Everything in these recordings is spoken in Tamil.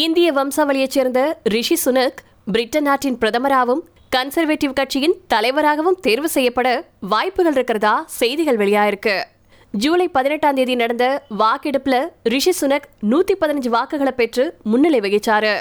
இந்திய வம்சாவளியைச் சேர்ந்த ரிஷி சுனக் பிரிட்டன் நாட்டின் பிரதமராகவும் கன்சர்வேட்டிவ் கட்சியின் தலைவராகவும் தேர்வு செய்யப்பட வாய்ப்புகள் இருக்கிறதா செய்திகள் வெளியாயிருக்கு. ஜூலை பதினெட்டாம் தேதி நடந்த வாக்கெடுப்புல ரிஷி சுனக் நூத்தி பதினஞ்சு வாக்குகளை பெற்று முன்னிலை வகிச்சாரு.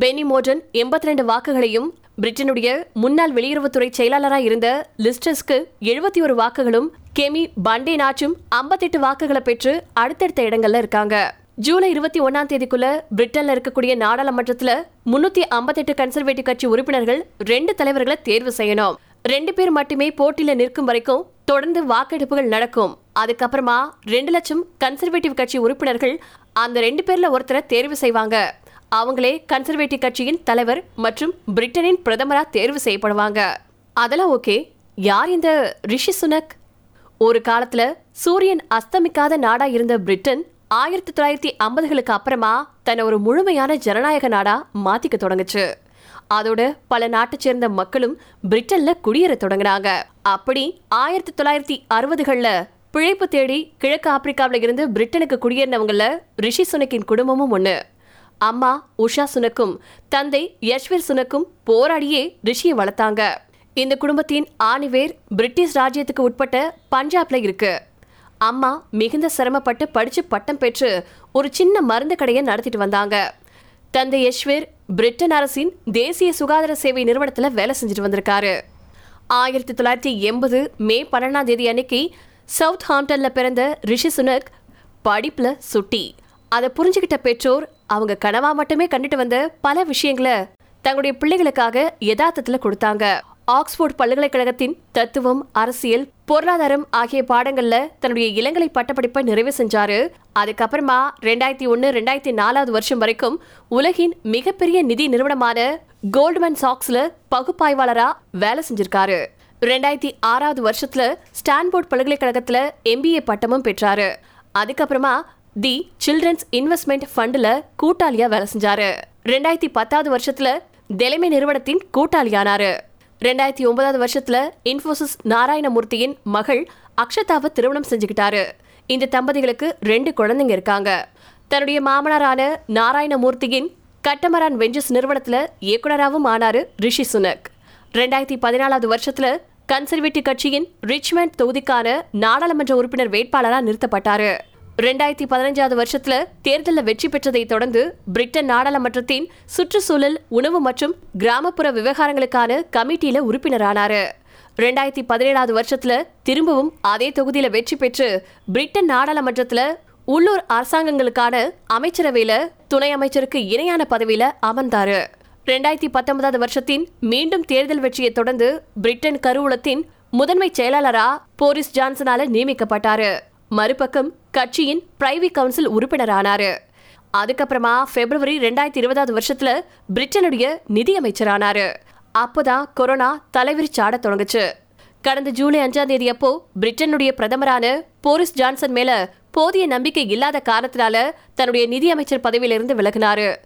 பெனி மோர்டன் எண்பத்தி ரெண்டு வாக்குகளையும் பிரிட்டனுடைய முன்னாள் வெளியுறவுத்துறை செயலாளராக இருந்த லிஸ்டர்ஸ்க்கு எழுபத்தி ஒரு வாக்குகளும் கெமி பண்டே நாச்சும் ஐம்பத்தெட்டு வாக்குகளை பெற்று அடுத்தடுத்த இடங்கள்ல இருக்காங்க. ஜூலை இருபத்தி ஒன்னாம் தேதிக்குள்ள பிரிட்டன்ல இருக்கக்கூடிய நாடாளுமன்றத்துல முன்னூத்தி ஐம்பத்தெட்டு கன்சர்வேட்டிவ் கட்சி உறுப்பினர்கள் ரெண்டு தலைவர்களை தேர்வு செய்யணும். ரெண்டு பேர் மட்டுமே போட்டியில நிற்கும் வரைக்கும் தொடர்ந்து வாக்கெடுப்புகள் நடக்கும். அதுக்கப்புறமா ரெண்டு லட்சம் கன்சர்வேட்டிவ் கட்சி உறுப்பினர்கள் அந்த ரெண்டு பேர்ல ஒருத்தரை தேர்வு செய்வாங்க. அவங்களே கன்சர்வேட்டிவ் கட்சியின் தலைவர் மற்றும் பிரிட்டனின் பிரதமரா தேர்வு செய்யப்படுவாங்க. அதெல்லாம் ஓகே. யார் இந்த ரிஷி சுனக்? ஒரு காலத்துல சூரியன் அஸ்தமிக்காத நாடா இருந்த பிரிட்டன் ஆயிரத்தி தொள்ளாயிரத்தி ஐம்பதுகளுக்கு அப்புறமா தன்னை ஒரு முழுமையான ஜனநாயக நாடா மாத்திக்க தொடங்குச்சு. அதோட பல நாட்டை சேர்ந்த மக்களும் பிரிட்டன்ல குடியேற தொடங்கினாங்க. அப்படி ஆயிரத்தி தொள்ளாயிரத்தி அறுபதுகள்ல பிழைப்பு தேடி கிழக்கு ஆப்பிரிக்காவில் இருந்து பிரிட்டனுக்கு குடியேறினவங்கள ரிஷி சுனக்கின் குடும்பமும் ஒண்ணு. அம்மா உஷா சுனக்கும் தந்தை யஷ்வீர் சுனக்கும் போராடியே ரிஷியை வளர்த்தாங்க. இந்த குடும்பத்தின் ஆணிவேர் பிரிட்டிஷ் ராஜ்யத்துக்கு உட்பட்ட பஞ்சாப்ல இருக்கு. அம்மா மிகுந்த சிரமப்பட்டு படிச்சு பட்டம் பெற்று ஒரு சின்ன மருந்து கடையை நடத்திட்டு வந்தாங்க. தந்தை யஷ்வீர் பிரிட்டன் அரசின் தேசிய சுகாதார சேவை நிறுவனத்துல வேலை செஞ்சுட்டு வந்திருக்காரு. ஆயிரத்தி தொள்ளாயிரத்தி எண்பது மே பன்னெண்டாம் தேதி அன்னைக்கு சவுத் ஹாம்டன்ல பிறந்த ரிஷி சுனக் படிப்புல சுட்டி. அதை புரிஞ்சுக்கிட்ட பெற்றோர் அவங்க கனவா மட்டுமே கண்டுட்டு வந்த பல விஷயங்களை தங்களுடைய பிள்ளைகளுக்காக யதார்த்தத்துல கொடுத்தாங்க. ஆக்ஸ்போர்ட் பல்கலைக்கழகத்தின் தத்துவம் அரசியல் பொருளாதாரம் ஆகிய பாடங்கள்ல தன்னுடைய இளங்கலை பட்டப்படிப்பை நிறைவு செஞ்சாரு. அதுக்கப்புறமா ரெண்டாயிரத்தி ஒன்னு ரெண்டாயிரத்தி நாலாவது வருஷம் வரைக்கும் உலகின் மிகப்பெரிய நிதி நிறுவனமான கோல்ட்மேன் சாக்ஸ்ல பகுப்பாய்வாளரா வேலை செஞ்சிருக்காரு. ரெண்டாயிரத்தி ஆறாவது வருஷத்துல ஸ்டான்போர்ட் பல்கலைக்கழகத்துல எம்பிஏ பட்டமும் பெற்றாரு. அதுக்கப்புறமா தி சில்ட்ரன்ஸ் இன்வெஸ்ட்மெண்ட் ஃபண்ட்ல கூட்டாளியா வேலை செஞ்சாரு. ரெண்டாயிரத்தி பத்தாவது வருஷத்துல தெலைமை நிறுவனத்தின் கூட்டாளியானாரு. ரெண்டாயிரத்தி ஒன்பதாவது வருஷத்துல இன்ஃபோசிஸ் நாராயணமூர்த்தியின் மகள் அக்ஷதாவை திருமணம் செஞ்சுக்கிட்டாரு. இந்த தம்பதிகளுக்கு ரெண்டு குழந்தைங்க இருக்காங்க. தன்னுடைய மாமனாரான நாராயணமூர்த்தியின் கட்டமரான் வெஞ்சஸ் நிறுவனத்துல இயக்குனராகவும் ஆனாரு ரிஷி சுனக். ரெண்டாயிரத்தி பதினாலாவது வருஷத்துல கன்சர்வேட்டிவ் கட்சியின் ரிச்மண்ட் தொகுதிக்கான நாடாளுமன்ற உறுப்பினர் வேட்பாளராக நிறுத்தப்பட்டாரு. ரெண்டாயிரத்தி பதினஞ்சாவது வருஷத்துல தேர்தலில் வெற்றி பெற்றதை தொடர்ந்து பிரிட்டன் நாடாளுமன்றத்தின் சுற்றுச்சூழல் உணவு மற்றும் கிராமப்புற விவகாரங்களுக்கான கமிட்டியில உறுப்பினரானாரு. ரெண்டாயிரத்தி பதினேழாவது வருஷத்துல திரும்பவும் அதே தொகுதியில வெற்றி பெற்று பிரிட்டன் நாடாளுமன்றத்துல உள்ளூர் அரசாங்கங்களுக்கான அமைச்சரவையில துணை அமைச்சருக்கு இணையான பதவியில அமர்ந்தாரு. ரெண்டாயிரத்தி பத்தொன்பதாவது வருஷத்தின் மீண்டும் தேர்தல் வெற்றியை தொடர்ந்து பிரிட்டன் கருவூலத்தின் முதன்மை செயலாளரா போரிஸ் ஜான்சனால நியமிக்கப்பட்டாரு. மறுபக்கம் கட்சியின் பிரைவேட் கவுன்சில் உறுப்பினரானாரு. அதுக்கப்புறமா பிப்ரவரி ரெண்டாயிரத்தி இருபதாவது வருஷத்துல பிரிட்டனுடைய நிதியமைச்சரானாரு. அப்போதான் கொரோனா தலைவிரிச்சாட தொடங்குச்சு. கடந்த ஜூலை அஞ்சாம் தேதி அப்போ பிரிட்டனுடைய பிரதமரான போரிஸ் ஜான்சன் மேல போதிய நம்பிக்கை இல்லாத காரணத்தினால தன்னுடைய நிதியமைச்சர் பதவியிலிருந்து விலகினாரு.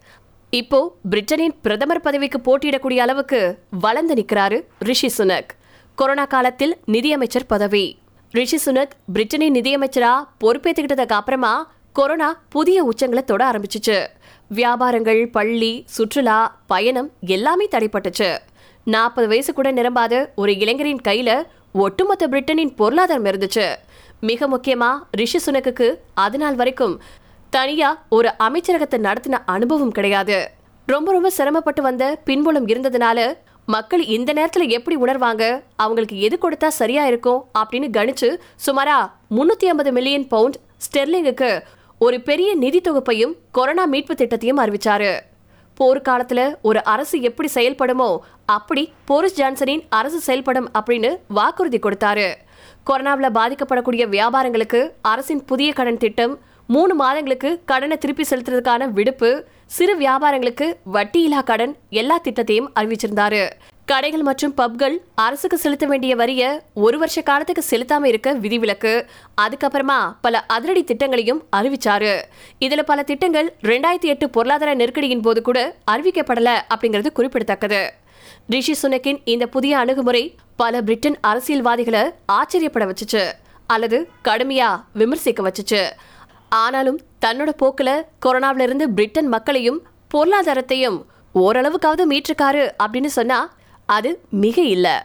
இப்போ பிரிட்டனின் பிரதமர் பதவிக்கு போட்டியிடக்கூடிய அளவுக்கு வளர்ந்து நிற்கிறாரு ரிஷி சுனக். கொரோனா காலத்தில் நிதியமைச்சர் பதவி. ரிஷி சுனக் பிரிட்டனின் நிதியமைச்சரா பொறுப்பேற்றுக்கிட்டதுக்கு அப்புறமா கொரோனா புதிய உச்சங்களை தொட ஆரம்பிச்சுச்சு. வியாபாரங்கள் பள்ளி சுற்றுலா பயணம் எல்லாமே தடைப்பட்டுச்சு. நாற்பது வயசு கூட நிரம்பாத ஒரு இளைஞரின் கையில ஒட்டுமொத்த பிரிட்டனின் பொருளாதாரம் இருந்துச்சு. மிக முக்கியமா ரிஷி சுனக்குக்கு அது நாள் வரைக்கும் தனியா ஒரு அமைச்சரகத்தை நடத்தின அனுபவம் கிடையாது. ரொம்ப ரொம்ப சிரமப்பட்டு வந்த பின்புலம் இருந்ததுனால மக்கள் இந்த நேரத்துல எப்படி உணர்வாங்க? அவங்களுக்கு எது கொடுத்தா சரியா இருக்கும்? அப்படின்னு கணிச்சு சுமாரா முன்னூத்தி ஐம்பது மில்லியன் பவுண்ட் ஸ்டெர்லிங்குக்கு ஒரு பெரிய நிதி தொகுப்பையும் கொரோனா மீட்பு திட்டத்தையும் அறிவிச்சாரு. போர்க்காலத்துல ஒரு அரசு எப்படி செயல்படுமோ அப்படி போரிஸ் ஜான்சனின் அரசு செயல்படும் அப்படின்னு வாக்குறுதி கொடுத்தாரு. கொரோனாவில் பாதிக்கப்படக்கூடிய வியாபாரங்களுக்கு அரசின் புதிய கடன் திட்டம் மூணு மாதங்களுக்கு கடனை திருப்பி செலுத்துறதுக்கான விடுப்பு சிறு வியாபாரங்களுக்கு வட்டியில்லா கடன் எல்லா திட்டத்தையும் அறிவிச்சிருந்தாரு. கடைகள் மற்றும் பப்கள் அரசுக்கு செலுத்த வேண்டிய வரிய ஒரு வருஷ காலத்துக்கு செலுத்தாம இருக்க விதிவிலக்கு. அதுக்கப்புறமா பல அதிரடி திட்டங்களையும் அறிவிச்சாரு. இதுல பல திட்டங்கள் ரெண்டாயிரத்தி எட்டு பொருளாதார நெருக்கடியின் போது கூட அறிவிக்கப்படல அப்படிங்கிறது குறிப்பிடத்தக்கது. ரிஷி சுனக்கின் இந்த புதிய அணுகுமுறை பல பிரிட்டன் அரசியல்வாதிகளை ஆச்சரியப்பட வச்சுச்சு. அல்லது கடுமையா விமர்சிக்க வச்சுச்சு. ஆனாலும் தன்னோட போக்குல கொரோனாவில இருந்து பிரிட்டன் மக்களையும் பொருளாதாரத்தையும் ஓரளவுக்காவது மீட்டிருக்காரு அப்படின்னு சொன்னா அது மிக இல்லை